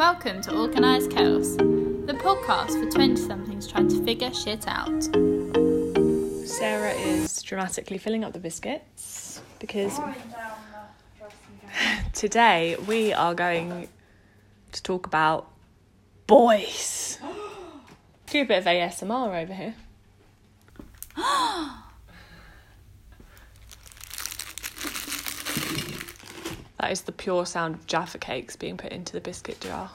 Welcome to Organised Chaos, the podcast for 20 somethings trying to figure shit out. Sarah is dramatically filling up the biscuits because today we are going to talk about boys. Do a bit of ASMR over here. that is the pure sound of Jaffa cakes being put into the biscuit jar.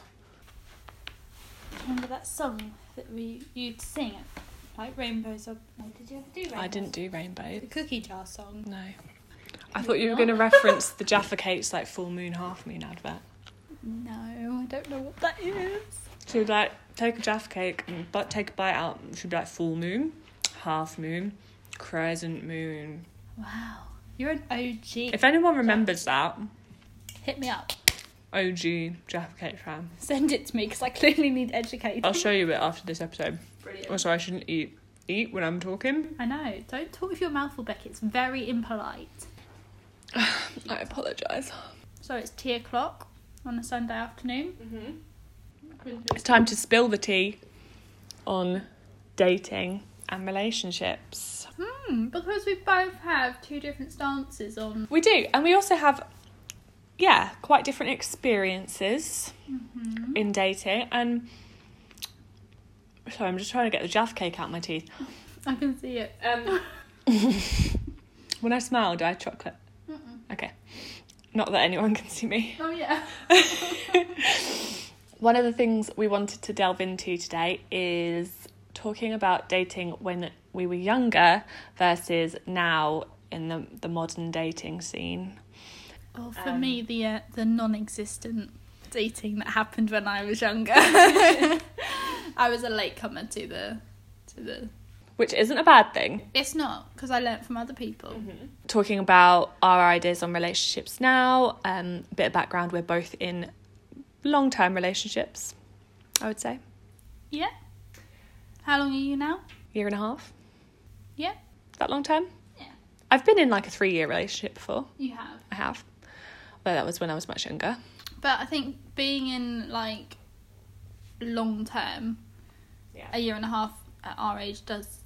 Remember that song that we you'd sing it? Like Rainbows or no, did you ever do Rainbows? I didn't do rainbows. The cookie jar song. No. I thought you were going to reference the Jaffa cakes like full moon, half moon advert. No, I don't know what that is. She would like take a Jaffa cake and but take a bite out. She'd be like full moon, half moon, crescent moon. Wow, you're an OG. If anyone remembers that, Hit me up. OG Jaffa cake fan. Send it to me because I clearly need educating. I'll show you it after this episode. Brilliant. Also, I shouldn't eat eat when I'm talking. I know. Don't talk with your mouth full, Becky. It's very impolite. I apologise. So it's tea o'clock on a Sunday afternoon. Mhm. It's time to spill the tea on dating and relationships. Hmm, because we both have two different stances on. We do, and we also have, yeah, quite different experiences in dating. And sorry, I'm just trying to get the Jaffa cake out of my teeth. I can see it. Um, when I smile, do I have chocolate? Okay, not that anyone can see me. Oh yeah. One of the things we wanted to delve into today is talking about dating when we were younger versus now in the the modern dating scene. Well, for Um, me, the uh, the non-existent dating that happened when I was younger. I was a latecomer to the to the. Which isn't a bad thing. It's not because I learnt from other people. talking about our ideas on relationships now. Um, a bit of background: we're both in long-term relationships. I would say Yeah. How long are you now? year and a half. Yeah. That long term. Yeah. I've been in like a three-year relationship before. You have. I have, but that was when I was much younger. But I think being in like long term, Yeah. a year and a half at our age does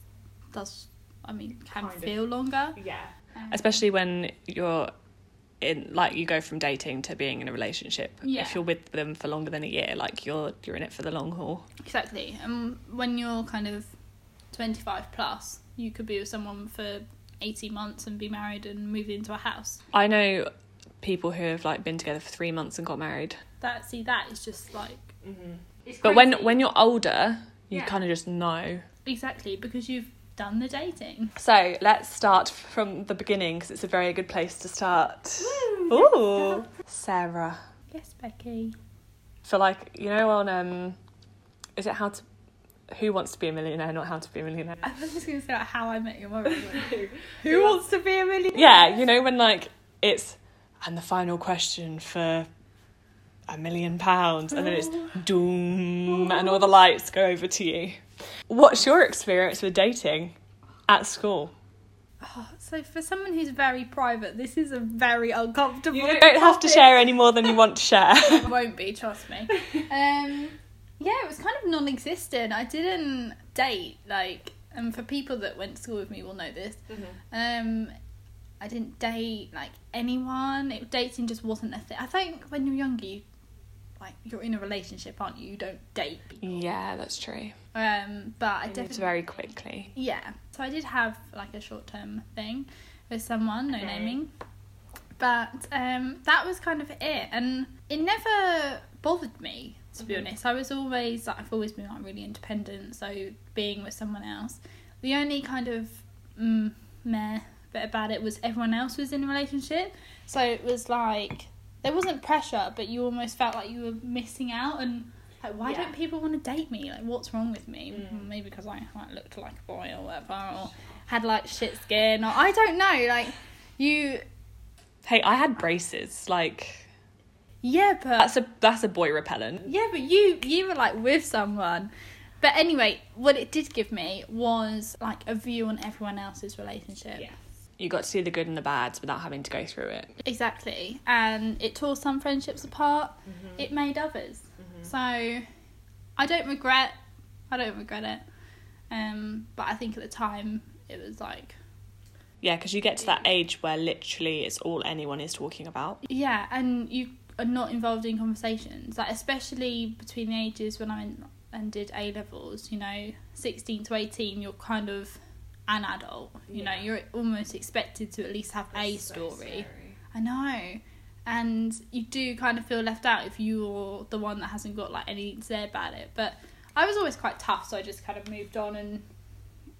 does I mean can Kind of. feel longer. Yeah. Um, Especially when you're in like you go from dating to being in a relationship. Yeah. If you're with them for longer than a year, like you're you're in it for the long haul. Exactly. And when you're kind of 25 plus, you could be with someone for 18 months and be married and move into a house. I know people who have like been together for three months and got married. That see that is just like But when when you're older, you Yeah. kind of just know. exactly because you've done the dating. So let's start from the beginning because it's a very good place to start. Ooh, Sarah. Yes, Becky. So like you know on um, is it how to, who wants to be a millionaire, not how to be a millionaire. I was just gonna say like how I met your mother. Who wants to be a millionaire? Yeah, you know when like it's and the final question for a million pounds and then it's doom and all the lights go over to you. What's your experience with dating at school? Oh, so for someone who's very private, this is a very uncomfortable. You don't have to share any more than you want to share. It won't be, trust me. Um, yeah, it was kind of non-existent. I didn't date like, and for people that went to school with me will know this. Um, I didn't date like anyone. It, dating just wasn't a thing. I think when you're younger, you like you're in a relationship, aren't you? You don't date people. yeah, that's true. Um, but I definitely very quickly. yeah. So I did have like a short term thing with someone, no Okay. naming. But um, that was kind of it, and it never bothered me to be Mhm. honest. I was always like I've always been like really independent, so being with someone else. The only kind of mm, meh bit about it was everyone else was in a relationship, so it was like there wasn't pressure, but you almost felt like you were missing out and. Like, why Yeah. don't people want to date me? Like, what's wrong with me? Mm. Maybe because I like looked like a boy or whatever, or had like shit skin, or I don't know. Like, you, Hey, I had braces. Like yeah, but that's a that's a boy repellent. yeah, but you you were like with someone. But anyway, what it did give me was like a view on everyone else's relationship. Yes. You got to see the good and the bads without having to go through it. Exactly. And it tore some friendships apart, Mm-hmm. it made others. So I don't regret I don't regret it. Um but I think at the time it was like Yeah, because you get to that age where literally it's all anyone is talking about. yeah, and you are not involved in conversations. Like especially between the ages when I went and did A levels, you know, sixteen to eighteen you're kind of an adult. You know, you're almost expected to at least have a story. I know. And you do kind of feel left out if you're the one that hasn't got like anything to say about it. But I was always quite tough, so I just kind of moved on and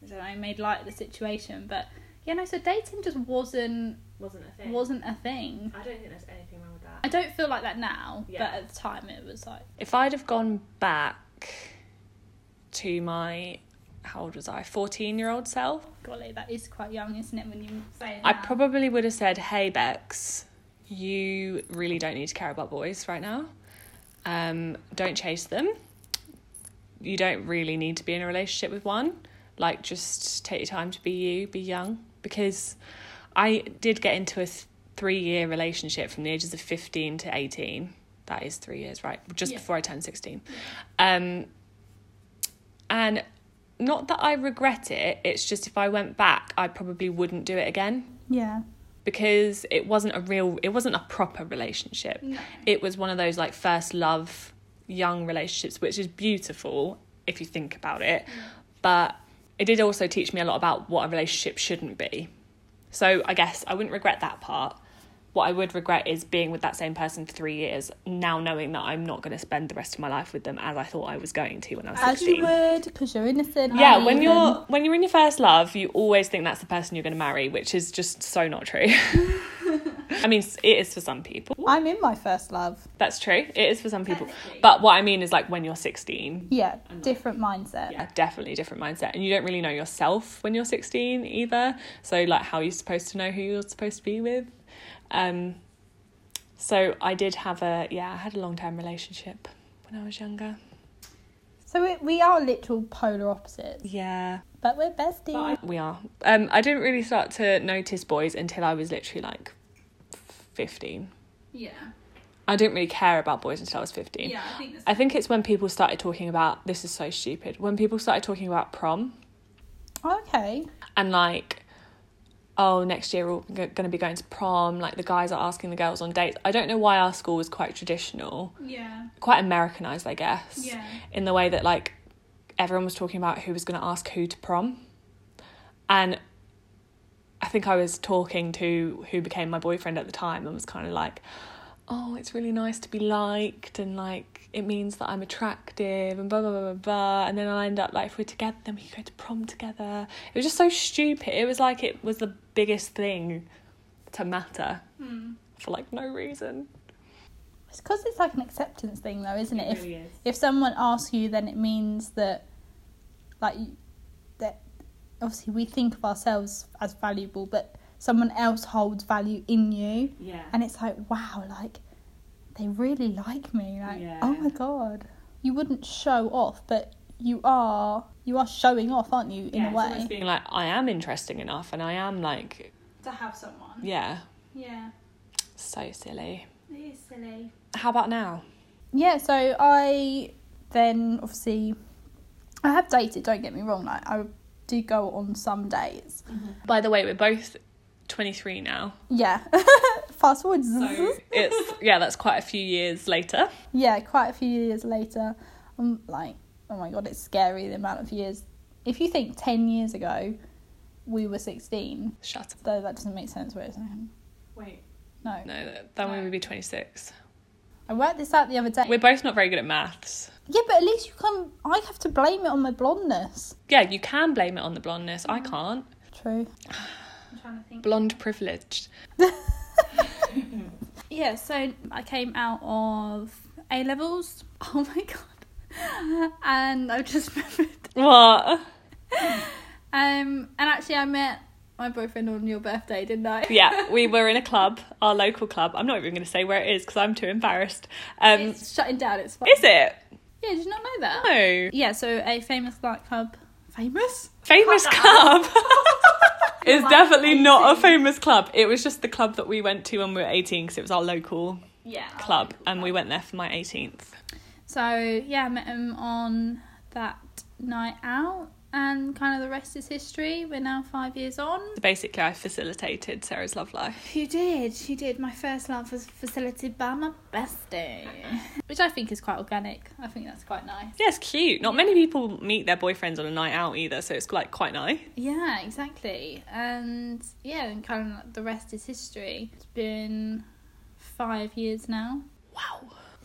I don't know, made light of the situation. But yeah, no, so dating just wasn't Wasn't a thing. wasn't a thing. I don't think there's anything wrong with that. I don't feel like that now, Yeah. but at the time it was like If I'd have gone back to my how old was I? Fourteen year old self. golly, that is quite young, isn't it? When you say it I probably would have said, "Hey Bex, you really don't need to care about boys right now. Um, don't chase them. You don't really need to be in a relationship with one. Like, just take your time to be you, be young. Because I did get into a th- three year relationship from the ages of fifteen to eighteen. That is three years, right? Just Yeah. before I turned sixteen. Um, and not that I regret it. It's just if I went back, I probably wouldn't do it again. Yeah, because it wasn't a real it wasn't a proper relationship. No. it was one of those like first love young relationships which is beautiful if you think about it. Mm. But it did also teach me a lot about what a relationship shouldn't be. So i guess i wouldn't regret that part what i would regret is being with that same person for three years now knowing that i'm not going to spend the rest of my life with them as i thought i was going to when i was as 16 you would because you're innocent. yeah naive, when and- you're when you're in your first love you always think that's the person you're going to marry which is just so not true. I mean it is for some people. I'm in my first love. that's true it is for some people. But what i mean is like when you're 16 Yeah, different mindset. yeah definitely different mindset and you don't really know yourself when you're 16 either. So like how are you supposed to know who you're supposed to be with um so i did have a yeah i had a long-term relationship when i was younger So we, we are literal polar opposites, yeah but we're besties. We are. Um, I didn't really start to notice boys until I was literally like 15. yeah, I didn't really care about boys until I was 15. yeah. I think that's I think it's when people started talking about this is so stupid. When people started talking about prom okay. and like, oh, next year we're going to be going to prom. Like the guys are asking the girls on dates. I don't know why our school was quite traditional, Yeah, quite Americanized, I guess. yeah, in the way that like everyone was talking about who was going to ask who to prom and i think i was talking to who became my boyfriend at the time and was kind of like oh it's really nice to be liked and like it means that i'm attractive and blah blah blah blah blah and then i'll end up like if we're together then we can go to prom together it was just so stupid it was like it was the biggest thing to matter Hmm. for like no reason It's because it's like an acceptance thing, though, isn't it? if is. if someone asks you, then it means that, like, that obviously we think of ourselves as valuable, but someone else holds value in you, yeah and it's like, wow, like they really like me. Like, oh Yeah. oh my god, you wouldn't show off, but you are you are showing off, aren't you? In yeah, a way, almost being like I am interesting enough, and I am like, to have someone. yeah, Yeah, so silly. it is silly. How about now? Yeah, so I then obviously I have dated. Don't get me wrong. Like I do go on some dates. Mm-hmm. By the way, we're both twenty three now, Yeah. Fast forward. so it's yeah, that's quite a few years later. yeah, quite a few years later. I'm like, oh my god, it's scary the amount of years. If you think ten years ago, we were sixteen. Shut up. Though that doesn't make sense. Wait a second. Wait, No, no, that- then we would be twenty six. I worked this out the other day. We're both not very good at maths. yeah, but at least you can. I have to blame it on my blondness. Yeah, you can blame it on the blondness. I mm. can't. True. I'm trying to think. Blonde privileged. Yeah, so I came out of A levels. Oh my god. And I've just remembered. What? Um and actually I met my boyfriend on your birthday, didn't I? Yeah, we were in a club, our local club. I'm not even going to say where it is because I'm too embarrassed. Um, it's shutting down, it's fine. is it? Yeah, did you not know that? No. Yeah, so a famous nightclub, famous. Famous club. it's like definitely not a famous club. It was just the club that we went to when we were 18 because it was our local Yeah. club and we went there for my 18th. So yeah, I met him on that night out, and kind of the rest is history. We're now five years on. So basically, I facilitated Sarah's love life. You did, you did. My first love was facilitated by my bestie, which I think is quite organic. I think that's quite nice. Yeah, it's cute. Not many people meet their boyfriends on a night out either, so it's like quite nice. Yeah, exactly. And yeah, and kind of the rest is history. It's been five years now.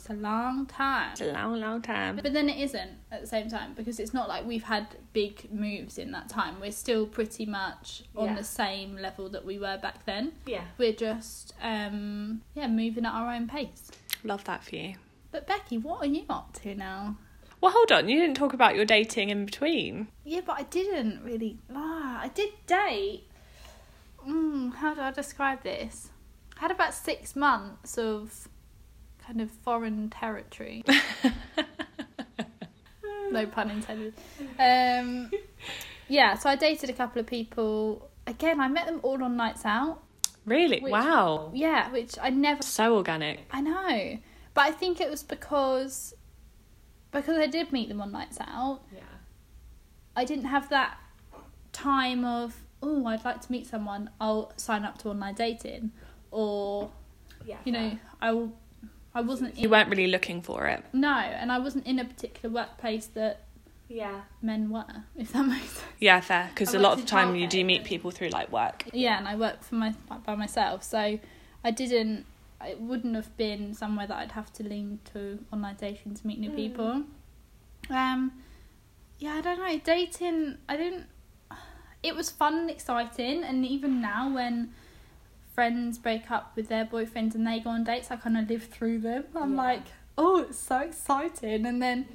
It's a long time. It's a long, long time. But then it isn't at the same time because it's not like we've had big moves in that time. We're still pretty much on Yeah. the same level that we were back then. Yeah. We're just um yeah, moving at our own pace. Love that for you. But Becky, what are you up to now? Well, hold on. You didn't talk about your dating in between. Yeah, but I didn't really. Ah, I did date. Mm, how do I describe this? I had about six months of kind of foreign territory. no pun intended. Um, yeah, so I dated a couple of people. Again, I met them all on nights out. Really? Which- wow. Yeah, which I never. So organic. I know, but I think it was because because I did meet them on nights out. Yeah. I didn't have that time of oh I'd like to meet someone I'll sign up to online dating or Yeah. you know I will I wasn't You in, weren't really looking for it. no and I wasn't in a particular workplace that Yeah. men were if that makes sense Yeah, fair. Because a lot of the time you do meet people through like work. yeah and I work for my by myself so I didn't it wouldn't have been somewhere that I'd have to lean to online dating to meet new people um yeah I don't know dating I didn't it was fun and exciting and even now when friends break up with their boyfriends and they go on dates I kind of live through them I'm Yeah. like oh it's so exciting and then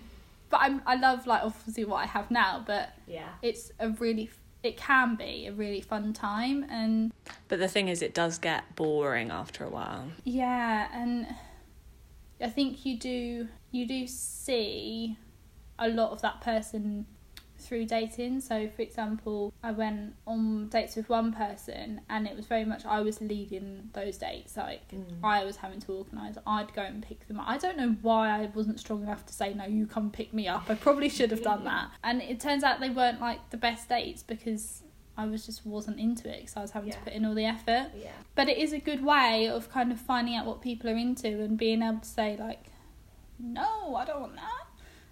but I'm I love like obviously what I have now but Yeah. it's a really it can be a really fun time and But the thing is, it does get boring after a while. yeah and i think you do you do see a lot of that person through dating. So for example i went on dates with one person and it was very much i was leading those dates. Like mm. i was having to organise i'd go and pick them up. I don't know why i wasn't strong enough to say no you come pick me up. I probably should have done that. And it turns out they weren't like the best dates because i was just wasn't into it because i was having to put in all the effort. Yeah. but it is a good way of kind of finding out what people are into and being able to say like no i don't want that.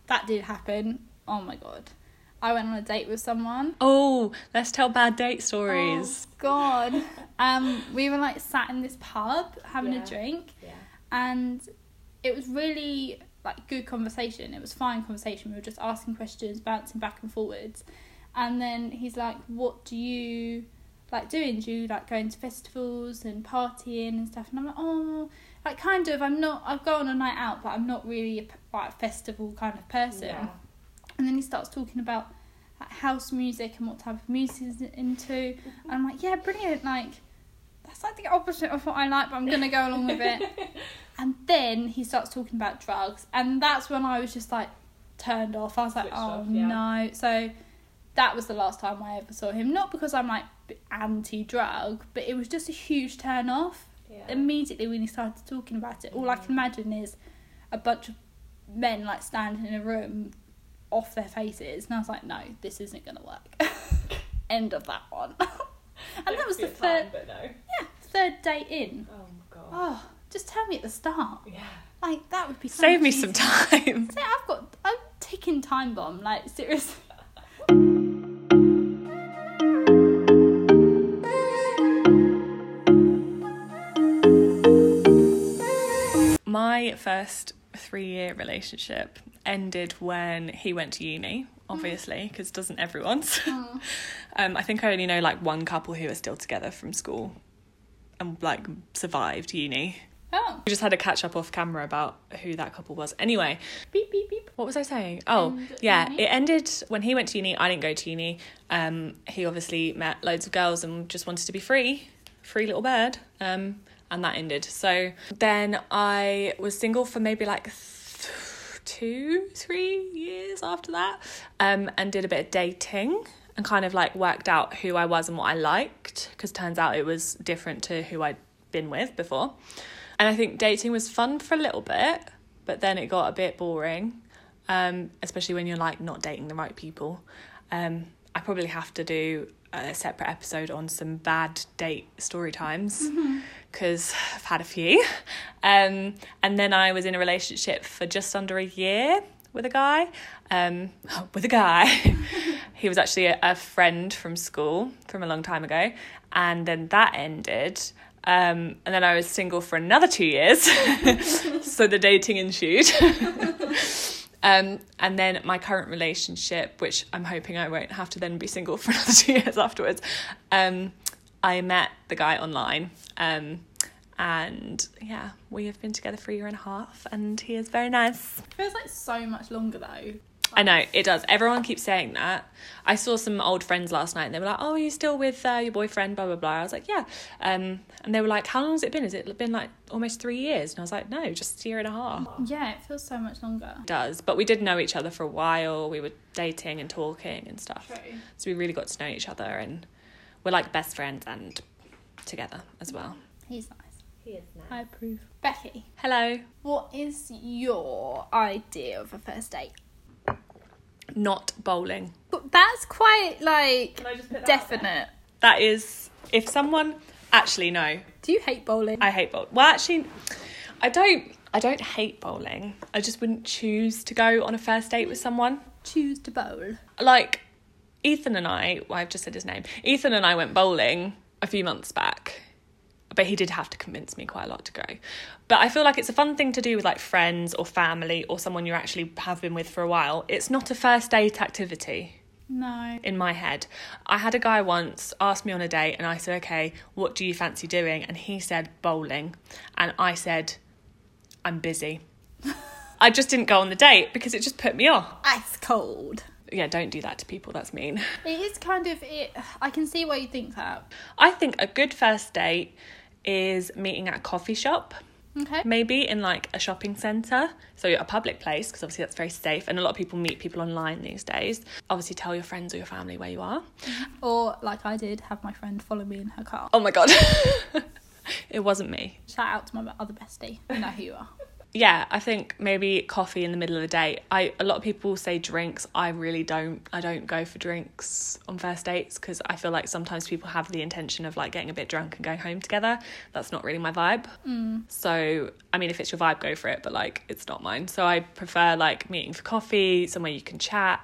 That did happen. Oh my god i went on a date with someone. Oh, let's tell bad date stories. oh god. Um we were like sat in this pub having Yeah. a drink Yeah. and it was really like good conversation. It was fine conversation. We were just asking questions bouncing back and forwards. And then he's like what do you like doing? Do you like going to festivals and partying and stuff? And i'm like oh like kind of. I'm not I've gone on a night out but i'm not really a like festival kind of person and then he starts talking about like, house music and what type of music he's into and i'm like yeah brilliant like that's like the opposite of what i like but i'm gonna go along with it and then he starts talking about drugs, and that's when I was just like turned off. I was like, Switched oh off, yeah. no. So that was the last time I ever saw him. Not because I'm like anti drug, but it was just a huge turn off. Immediately when he started talking about it, all I mm. can imagine is a bunch of men like standing in a room off their faces, and I was like, no, this isn't gonna work. End of that one. and that was the third, but no. yeah, third date in. Oh god. Oh, just tell me at the start. Yeah. Like that would be so Save me much some time. Say, I've got a ticking time bomb. Like seriously. My first three year relationship ended when he went to uni, obviously, because doesn't everyone's? um, I think I only know like one couple who are still together from school and like survived uni. Oh. We just had a catch up off camera about who that couple was. Anyway, Beep beep beep. what was I saying? Oh, yeah, uni? it ended when he went to uni. I didn't go to uni. Um, he obviously met loads of girls and just wanted to be free, free little bird. Um, and that ended. So then I was single for maybe like two, three years after that, um, and did a bit of dating and kind of like worked out who I was and what I liked because turns out it was different to who I'd been with before. And I think dating was fun for a little bit, but then it got a bit boring, um, especially when you're like not dating the right people. Um, I probably have to do a separate episode on some bad date story times because I've had a few. Um, and then I was in a relationship for just under a year with a guy. Um, with a guy. he was actually a, a friend from school from a long time ago. And then that ended. Um, and then I was single for another two years. so the dating ensued. Um, and then my current relationship, which I'm hoping I won't have to then be single for another two years afterwards, um, I met the guy online. Um, and yeah, we have been together for a year and a half, and he is very nice. It feels like so much longer though. I know it does. Everyone keeps saying that. I saw some old friends last night, and they were like, "Oh, are you still with uh, your boyfriend?" Blah blah blah. I was like, "Yeah," um, and they were like, "How long has it been? Has it been like almost three years?" And I was like, "No, just a year and a half." Yeah, it feels so much longer. It does, but we did know each other for a while. We were dating and talking and stuff, so we really got to know each other, and we're like best friends and together as well. He's nice. He is nice. I approve. Becky, Hello. what is your idea of a first date? Not bowling. But that's quite like I that definite. That is if someone actually no. Do you hate bowling? I hate bowling. Well, actually, I don't. I don't hate bowling. I just wouldn't choose to go on a first date with someone. choose to bowl. Like Ethan and I. Well, I've just said his name. Ethan and I went bowling a few months back, but he did have to convince me quite a lot to go. But I feel like it's a fun thing to do with like friends or family or someone you actually have been with for a while. It's not a first date activity No. in my head. I had a guy once ask me on a date, and I said, "Okay, what do you fancy doing?" And he said bowling, and I said, "I'm busy." I just didn't go on the date because it just put me off. Ice cold. Yeah, don't do that to people. That's mean. It is kind of it. I can see why you think that. I think a good first date is meeting at a coffee shop. Okay. Maybe in like a shopping centre, so a public place, because obviously that's very safe. And a lot of people meet people online these days. Obviously, tell your friends or your family where you are. Mm-hmm. Or like I did, have my friend follow me in her car. Oh my god, it wasn't me. Shout out to my other bestie. You know who you are. Yeah i think maybe coffee in the middle of the day. I a lot of people say drinks. I really don't i don't go for drinks on first dates because i feel like sometimes people have the intention of like getting a bit drunk and going home together. That's not really my vibe. Mm. So i mean if it's your vibe go for it but like it's not mine. So i prefer like meeting for coffee somewhere you can chat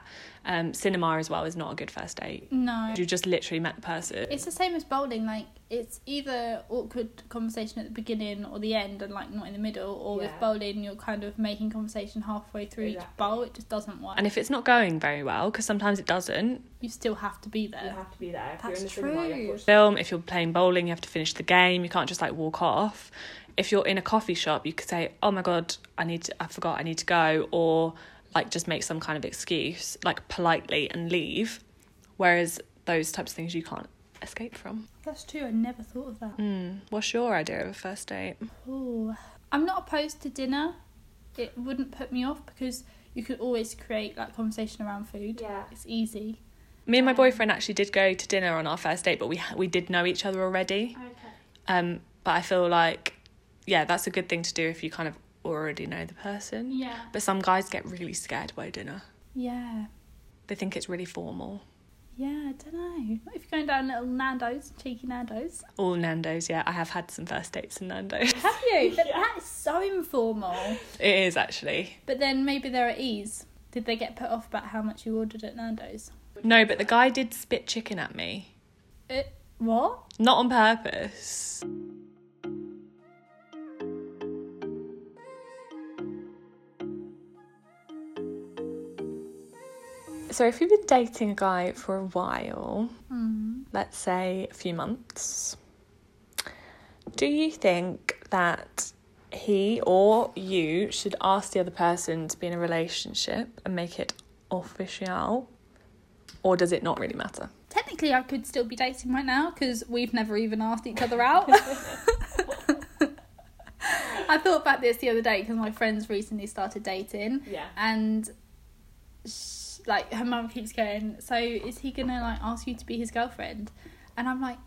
um cinema as well is not a good first date No. you just literally met the person It's the same as bowling. Like it's either awkward conversation at the beginning or the end, and like not in the middle. Or with bowling, you're kind of making conversation halfway through each bowl. It just doesn't work. and if it's not going very well because sometimes it doesn't you still have to be there. You have to be there. If That's you're in the cinema, you true. have to- film if you're playing bowling you have to finish the game you can't just like walk off if you're in a coffee shop you could say oh my god i need to i forgot i need to go or like just make some kind of excuse like politely and leave whereas those types of things you can't escape from That's true. I never thought of that. mm. what's your idea of a first date Ooh. I'm not opposed to dinner. It wouldn't put me off because you could always create like conversation around food. Yeah. It's easy. me and my boyfriend actually did go to dinner on our first date but we we did know each other already Okay. um but i feel like yeah that's a good thing to do if you kind of already know the person Yeah. but some guys get really scared by dinner Yeah. they think it's really formal Yeah, I don't know. What if you're going down little Nando's, cheeky Nando's? All Nando's, yeah. I have had some first dates in Nando's. Have you? But that is so informal. It is actually. But then maybe they're at ease. Did they get put off about how much you ordered at Nando's? No, but the guy did spit chicken at me. It, what? Not on purpose. So, if you've been dating a guy for a while, Mm. let's say a few months, do you think that he or you should ask the other person to be in a relationship and make it official? Or does it not really matter? Technically, I could still be dating right now because we've never even asked each other out. I thought about this the other day because my friends recently started dating, Yeah. and sh- like her mum keeps going, "So is he gonna like ask you to be his girlfriend?" And I'm like,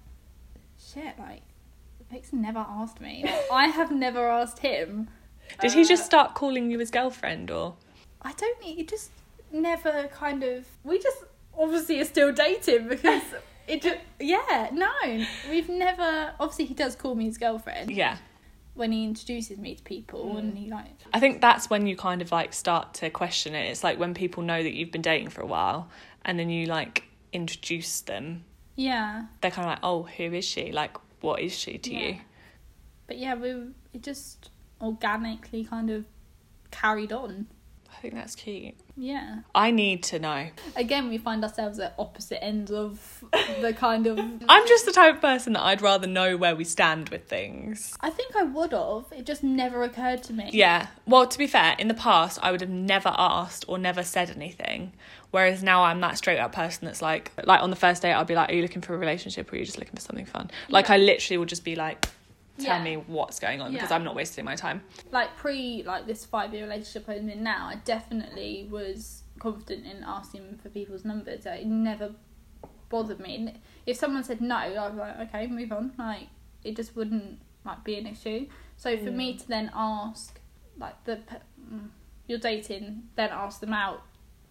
"Shit!" Like, Vic's never asked me. Like, I have never asked him. Did he just Uh, start calling you his girlfriend or? I don't. He just never kind of. We just obviously are still dating because it just. Yeah, no, we've never. Obviously, he does call me his girlfriend Yeah. When he introduces me to people, Mm. and he like. I think that's when you kind of like start to question it. It's like when people know that you've been dating for a while and then you like introduce them, Yeah, they're kind of like, oh, who is she? Like, what is she to Yeah. you? but yeah, we it just organically kind of carried on. I think that's cute. Yeah. I need to know. Again, we find ourselves at opposite ends of the kind of. I'm just the type of person that I'd rather know where we stand with things. I think I would have. It just never occurred to me. Yeah. Well, to be fair, in the past, I would have never asked or never said anything. Whereas now I'm that straight up person that's like, like on the first date, I'll be like, "Are you looking for a relationship or are you just looking for something fun?" Like, Yeah. I literally will just be like, "Tell Yeah. me what's going on," because I'm not wasting my time. Like pre, like this five year relationship I'm in now, I definitely was confident in asking for people's numbers. It never bothered me. And if someone said no, I was like, okay, move on. Like it just wouldn't like be an issue. So for me to then ask, like the pe- mm, you're dating, then ask them out,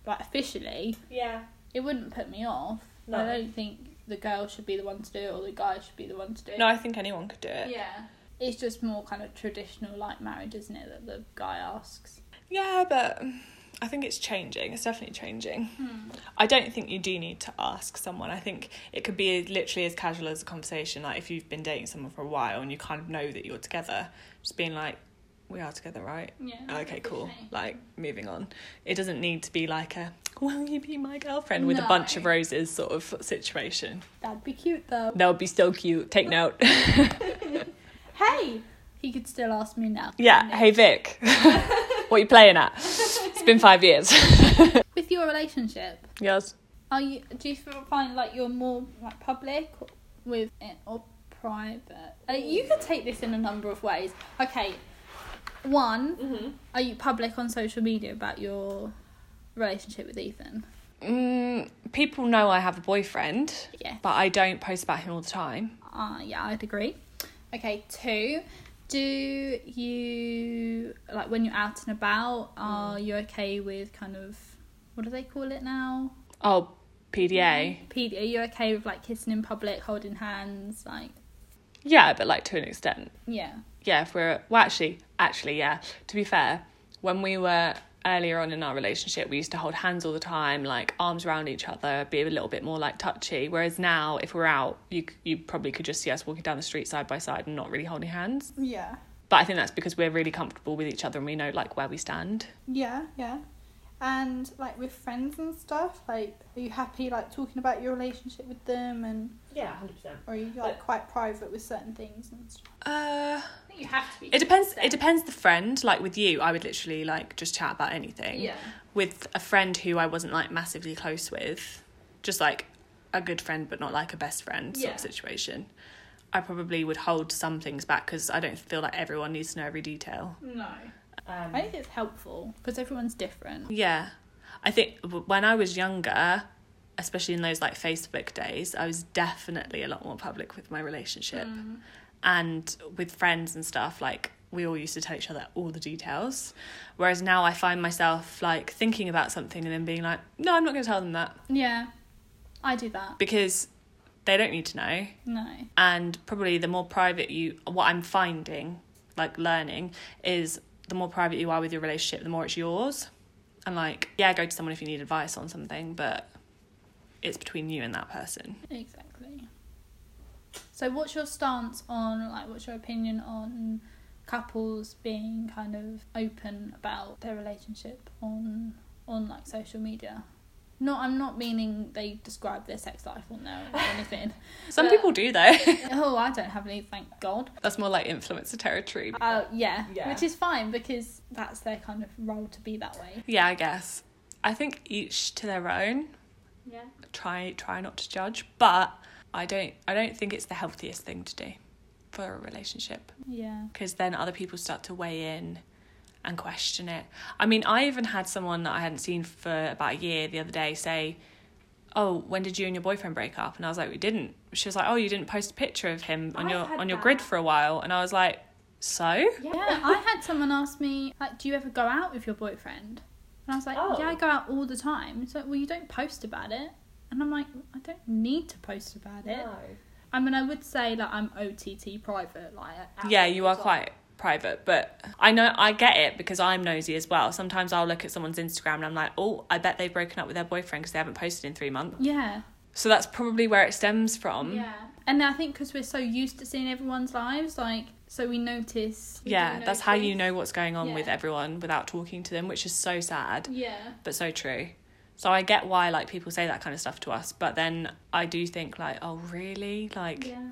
like officially, Yeah. it wouldn't put me off. No. I don't think the girl should be the one to do it or the guy should be the one to do it. No, I think anyone could do it. Yeah. It's just more kind of traditional like marriage, isn't it, that the guy asks. Yeah, but I think it's changing. It's definitely changing. Hmm. I don't think you do need to ask someone. I think it could be literally as casual as a conversation. Like if you've been dating someone for a while and you kind of know that you're together, just being like, "We are together, right?" Yeah. Okay, cool. Like moving on. It doesn't need to be like a "Will you be my girlfriend?" with a bunch of roses sort of situation. That'd be cute though. That would be so cute. Take note. Hey! He could still ask me now. yeah. Hey Vic, what are you playing at? It's been five years. With your relationship, yes. are you do you find like you're more like public with it or private? Uh, you could take this in a number of ways. Okay. One, Mm-hmm. are you public on social media about your relationship with Ethan? Mm, people know I have a boyfriend, Yeah. but I don't post about him all the time. Uh, yeah, I'd agree. Okay, two. Do you like when you're out and about? Are you okay with kind of what do they call it now? Oh, PDA. PDA, Are you okay with like kissing in public, holding hands? Like, Yeah, but like to an extent. yeah, Yeah, if we're well, actually, actually, yeah. To be fair, when we were earlier on in our relationship, we used to hold hands all the time, like arms around each other, be a little bit more like touchy. Whereas now, if we're out, you you probably could just see us walking down the street side by side and not really holding hands. yeah, But I think that's because we're really comfortable with each other and we know like where we stand. yeah, yeah. And like with friends and stuff, like, are you happy like talking about your relationship with them, and Yeah, hundred percent. or are you like quite private with certain things and stuff? Uh. I think you have to be. It depends. It depends the friend. Like with you, I would literally like just chat about anything. Yeah. With a friend who I wasn't like massively close with, just like a good friend but not like a best friend sort Yeah. of situation, I probably would hold some things back because I don't feel like everyone needs to know every detail. No. Um, I think it's helpful because everyone's different. Yeah, I think when I was younger, especially in those like Facebook days, I was definitely a lot more public with my relationship, mm. and with friends and stuff. Like we all used to tell each other all the details, whereas now I find myself like thinking about something and then being like, no, I'm not going to tell them that Yeah, I do that. because they don't need to know. No. And probably the more private you, what I'm finding, like learning, is the more private you are with your relationship, the more it's yours. And like, yeah, go to someone if you need advice on something, but it's between you and that person. Exactly. So, what's your stance on, like, what's your opinion on couples being kind of open about their relationship on, on like social media? Not, I'm not meaning they describe their sex life on there or anything. Some But- people do though. oh, I don't have any, thank God. That's more like influencer territory. Uh, yeah, Yeah. which is fine because that's their kind of role to be that way. Yeah, I guess. I think each to their own. Yeah. Try try not to judge, but I don't I don't think it's the healthiest thing to do for a relationship Yeah. because then other people start to weigh in and question it. I mean, I even had someone that I hadn't seen for about a year the other day say, "Oh, when did you and your boyfriend break up?" And I was like, "We didn't." She was like, "Oh, you didn't post a picture of him on I've your on your that. grid for a while." And I was like, "So?" Yeah, I had someone ask me, like, do you ever go out with your boyfriend? And I was like, Oh. yeah, I oh. go out all the time. It's like, well, you don't post about it. And I'm like, I don't need to post about it. No. I mean, I would say that I'm OTT private, like, Yeah, you are quite private, but I know I get it because I'm nosy as well. Sometimes I'll look at someone's Instagram and I'm like, "Oh, I bet they've broken up with their boyfriend because they haven't posted in 3 months." yeah, So that's probably where it stems from. yeah. And I think because we're so used to seeing everyone's lives, like, so we notice. we Yeah, that's how you know what's going on with everyone without talking to them, which is so sad, Yeah. but so true. So I get why like people say that kind of stuff to us, but then I do think like, oh really? Like Yeah.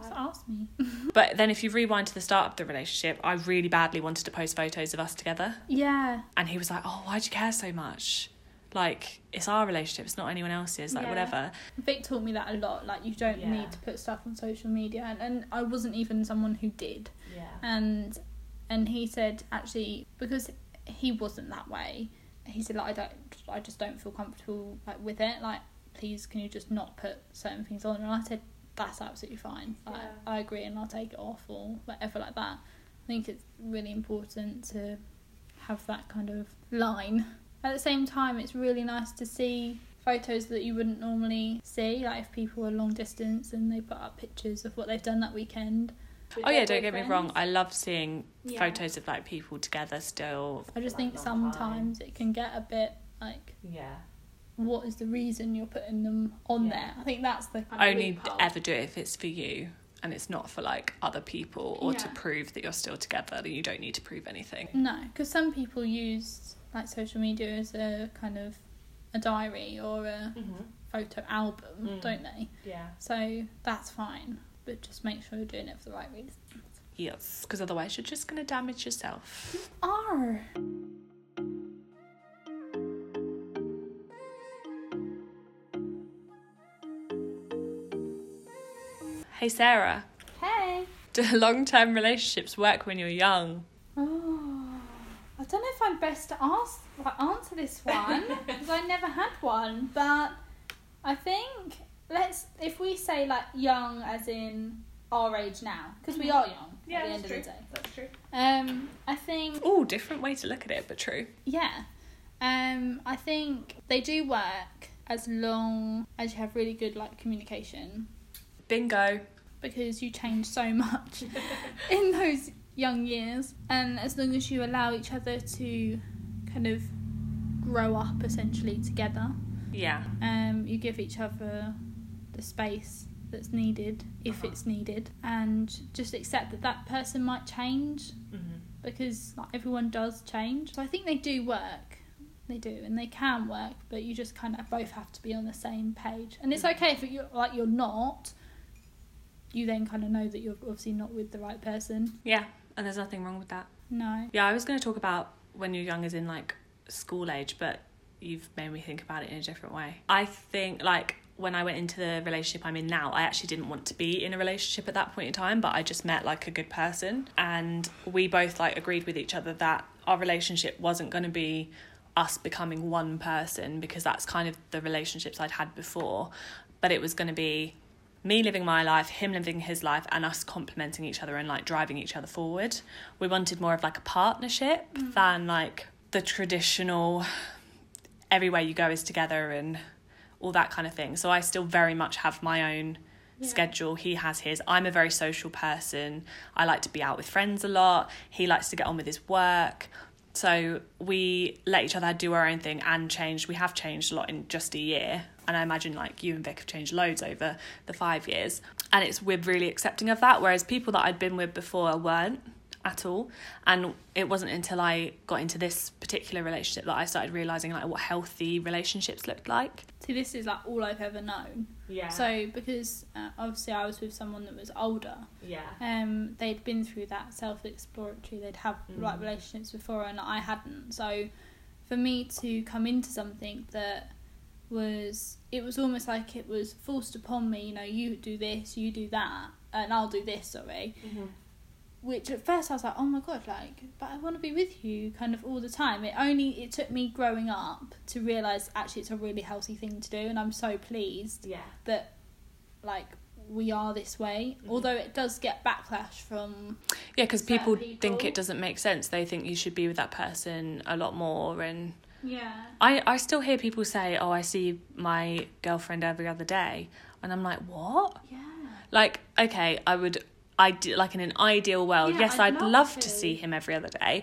Just ask me. but then if you rewind to the start of the relationship, I really badly wanted to post photos of us together. yeah. And he was like, "Oh, why do you care so much? Like it's our relationship, it's not anyone else's, like Yeah. whatever." Vic taught me that a lot. Like, you don't Yeah. need to put stuff on social media. And, and I wasn't even someone who did. Yeah. and and he said actually because he wasn't that way he said like i don't i just don't feel comfortable like with it like please can you just not put certain things on and i said that's absolutely fine like, Yeah. i agree and i'll take it off or whatever like that i think it's really important to have that kind of line at the same time it's really nice to see photos that you wouldn't normally see like if people are long distance and they put up pictures of what they've done that weekend Oh yeah, don't get me wrong. I love seeing Yeah. photos of like people together still. I just like think long time. sometimes it can get a bit like, Yeah. What is the reason you're putting them on Yeah. there? I think that's the kind of Only ever do it if it's for you and it's not for like other people or to prove that you're still together. That you don't need to prove anything. No, because some people use like social media as a kind of a diary or a Mm-hmm. photo album, Mm. don't they? Yeah. So that's fine, but just make sure you're doing it for the right reasons. Yes, because otherwise you're just gonna damage yourself. You Are Hey Sarah, hey. do long-term relationships work when you're young? Oh, I don't know if I'm best to ask like, answer this one because I never had one, but I think let's if we say like young as in our age now because we are young at the end of the day. That's true. Um, I think Oh, different way to look at it, but true. yeah, um, I think they do work as long as you have really good like communication Bingo. because you change so much in those young years and as long as you allow each other to kind of grow up essentially together Yeah. um you give each other the space that's needed if Uh-huh. it's needed and just accept that that person might change Mm-hmm. because like everyone does change so i think they do work they do and they can work but you just kind of both have to be on the same page and it's Mhm. okay if you're like you're not you then kind of know that you're obviously not with the right person Yeah, and there's nothing wrong with that. no Yeah, I was going to talk about when you're young as in like school age, but you've made me think about it in a different way. I think like when I went into the relationship I'm in now, I actually didn't want to be in a relationship at that point in time, but I just met like a good person and we both like agreed with each other that our relationship wasn't going to be us becoming one person because that's kind of the relationships I'd had before, but it was going to be me living my life, him living his life, and us complementing each other and like driving each other forward. We wanted more of like a partnership mm. than like the traditional everywhere you go is together and all that kind of thing. So I still very much have my own schedule. He has his. I'm a very social person. I like to be out with friends a lot. He likes to get on with his work. So we let each other do our own thing and changed. We have changed a lot in just a year. And I imagine like you and Vic have changed loads over the five years. And it's we're really accepting of that. Whereas people that I'd been with before weren't at all. And it wasn't until I got into this particular relationship that I started realizing like what healthy relationships looked like. see this is like all i've ever known Yeah. so because uh, obviously i was with someone that was older yeah. um they'd been through that self-exploratory they'd had like Mm. relationships before and i hadn't so for me to come into something that was it was almost like it was forced upon me you know you do this you do that and I'll do this, sorry. Mm-hmm. Which at first I was like, oh my god, like, but I want to be with you kind of all the time. It only it took me growing up to realize actually it's a really healthy thing to do, and I'm so pleased Yeah. that like we are this way. Mhm. Although it does get backlash from Yeah, because people, people. think it doesn't make sense. They think you should be with that person a lot more. And yeah I, I still hear people say, "Oh, I see my girlfriend every other day," and I'm like, "What?" yeah Like, okay, I would, I like in an ideal world, Yeah, yes, I'd I'd, love love, to. to see him every other day,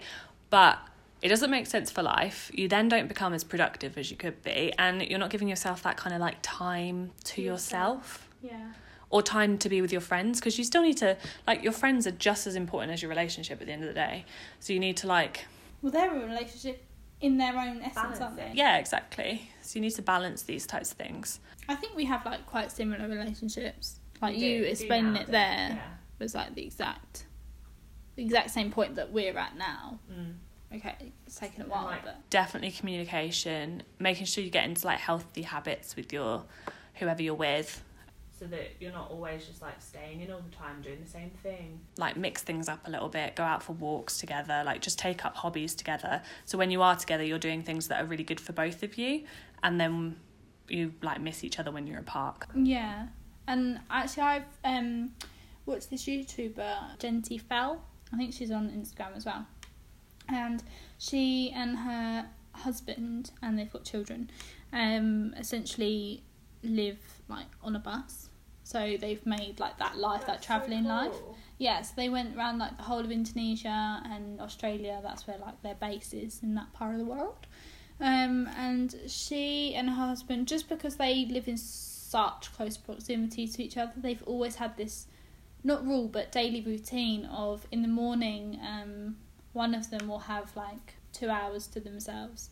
but it doesn't make sense for life. You then don't become as productive as you could be, and you're not giving yourself that kind of like time to To yourself. yourself yeah or time to be with your friends because you still need to like your friends are just as important as your relationship at the end of the day. So you need to like well they're a relationship in their own essence aren't they yeah, exactly. So you need to balance these types of things. I think we have like quite similar relationships like We you do- we do explaining it there Yeah. was like the exact the exact same point that we're at now Mm. okay it's taken a while like, but definitely communication, making sure you get into like healthy habits with your whoever you're with. So that you're not always just like staying in all the time doing the same thing. Like mix things up a little bit, go out for walks together, like just take up hobbies together. So when you are together you're doing things that are really good for both of you and then you like miss each other when you're apart. Yeah, and actually, I've um watched this YouTuber Genty Fell. I think she's on Instagram as well, and she and her husband and they've got children. Um, essentially live like on a bus. So they've made like that life, that travelling life. Yeah, so they went around like the whole of Indonesia and Australia. That's where like their base is in that part of the world. Um, and she and her husband, just because they live in such close proximity to each other, they've always had this not rule but daily routine of in the morning, um, one of them will have like two hours to themselves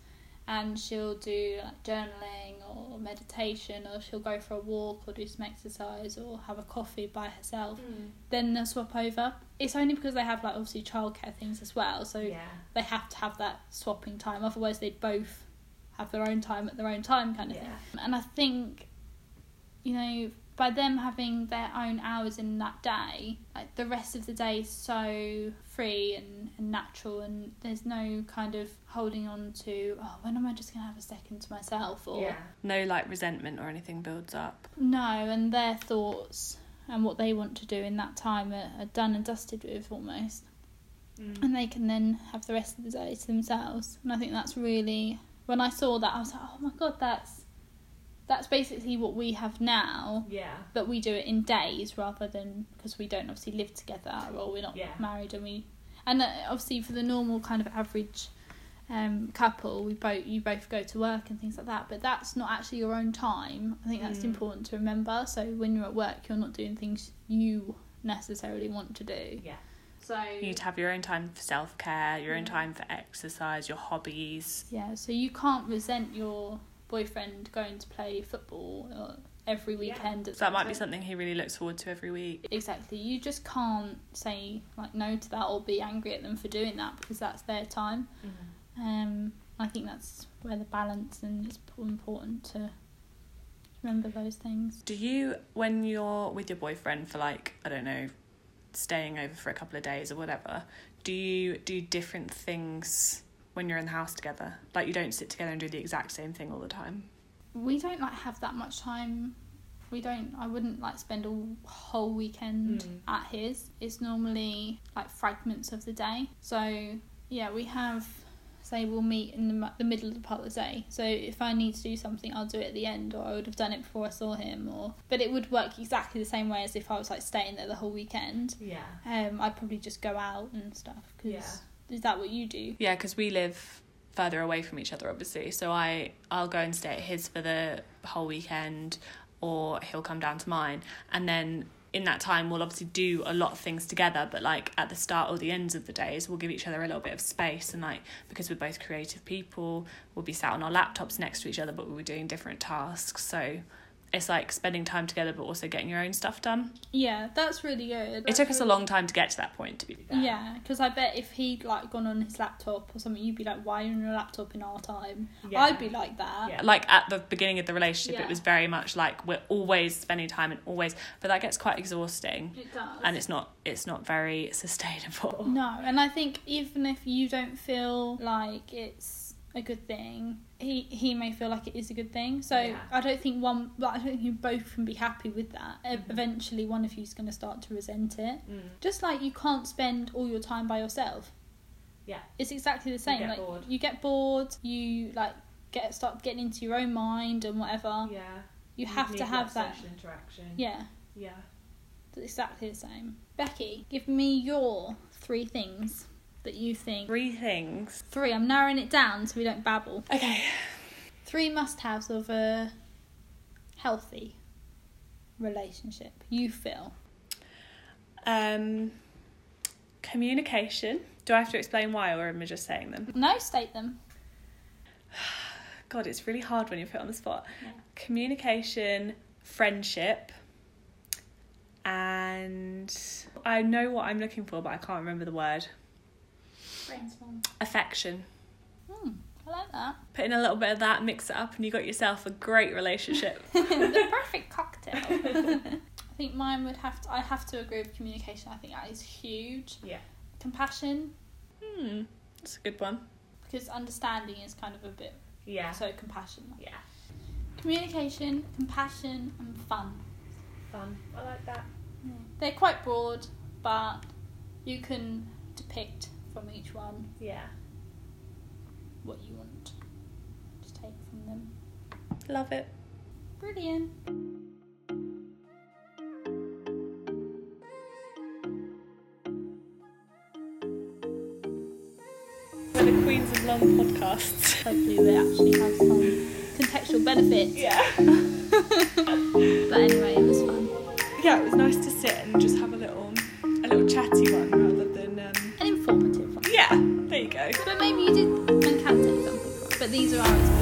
and she'll do like journaling or meditation or she'll go for a walk or do some exercise or have a coffee by herself mm. then they'll swap over. It's only because they have like obviously childcare things as well so Yeah. they have to have that swapping time otherwise they'd both have their own time at their own time kind of thing. And i think you know by them having their own hours in that day like the rest of the day is so free and, and natural and there's no kind of holding on to oh when am i just going to have a second to myself or Yeah. No like resentment or anything builds up. no and their thoughts and what they want to do in that time are, are done and dusted with almost mm. and they can then have the rest of the day to themselves. And I think that's really when I saw that I was like, oh my god, that's that's basically what we have now, Yeah. but we do it in days rather than because we don't obviously live together or we're not Yeah. married and we and uh, obviously for the normal kind of average um, couple, we both you both go to work and things like that, but that's not actually your own time. I think that's Mm. important to remember. So when you're at work, you're not doing things you necessarily want to do. Yeah. So You need to have your own time for self care, your own time for exercise, your hobbies. Yeah, so you can't resent your boyfriend going to play football uh, every weekend. at So that might be something he really looks forward to every week. Exactly. You just can't say like no to that or be angry at them for doing that because that's their time. Um, I think that's where the balance and it's important to remember those things. Do you, when you're with your boyfriend for like, I don't know, staying over for a couple of days or whatever, do you do different things when you're in the house together? Like you don't sit together and do the exact same thing all the time? We don't like have that much time. We don't. I wouldn't like spend a whole weekend Mm. at his. It's normally like fragments of the day. So yeah, we have. Say we'll meet in the the middle of the part of the day. So if I need to do something, I'll do it at the end, or I would have done it before I saw him. Or but it would work exactly the same way as if I was like staying there the whole weekend. Yeah. Um, I'd probably just go out and stuff. Cause Yeah. Is that what you do? Yeah, because we live further away from each other, obviously. So I I'll go and stay at his for the whole weekend, or he'll come down to mine, and then in that time we'll obviously do a lot of things together. But like at the start or the ends of the days, we'll give each other a little bit of space, and like because we're both creative people, we'll be sat on our laptops next to each other, but we'll be doing different tasks. So it's like spending time together, but also getting your own stuff done. Yeah, that's really good. It took us a um, long time to get to that point. To be fair. Yeah, because I bet if he'd like gone on his laptop or something, you'd be like, "Why are you on your laptop in our time?" Yeah. I'd be like that. Yeah, like at the beginning of the relationship, Yeah. it was very much like we're always spending time and always, but that gets quite exhausting, It does. and it's not it's not very sustainable. No, and I think even if you don't feel like it's a good thing, he he may feel like it is a good thing. So Yeah. I don't think one, like, I don't think you both can be happy with that. Mhm. Eventually, one of you's going to start to resent it. Mm. Just like you can't spend all your time by yourself. Yeah. It's exactly the same. get like bored. you get bored, you like get start getting into your own mind and whatever. Yeah, You have to have that. interaction. Yeah, yeah. it's exactly the same. Becky, give me your three things that you think Three things. Three. I'm narrowing it down so we don't babble. Okay. Three must-haves of a healthy relationship. You feel. Um, communication. Do I have to explain why, or am I just saying them? No, state them. God, it's really hard when you're put on the spot. Yeah. Communication, friendship, and I know what I'm looking for, but I can't remember the word. Brainstorm. Affection. Hmm. I like that. Put in a little bit of that, mix it up, and you got yourself a great relationship. the perfect cocktail. I think mine would have to. I have to agree with communication. I think that is huge. Yeah. Compassion, Hmm, that's a good one. because understanding is kind of a bit. Yeah. So compassion. Yeah. Communication, compassion, and fun. Fun. I like that. They're quite broad, but you can depict from each one Yeah. what you want to take from them. Love it. Brilliant. We're the queens of long podcasts. Hopefully, they actually have some contextual benefits. Yeah. But anyway, it was fun. Yeah, it was nice to sit and just have a little, a little chatty one from it.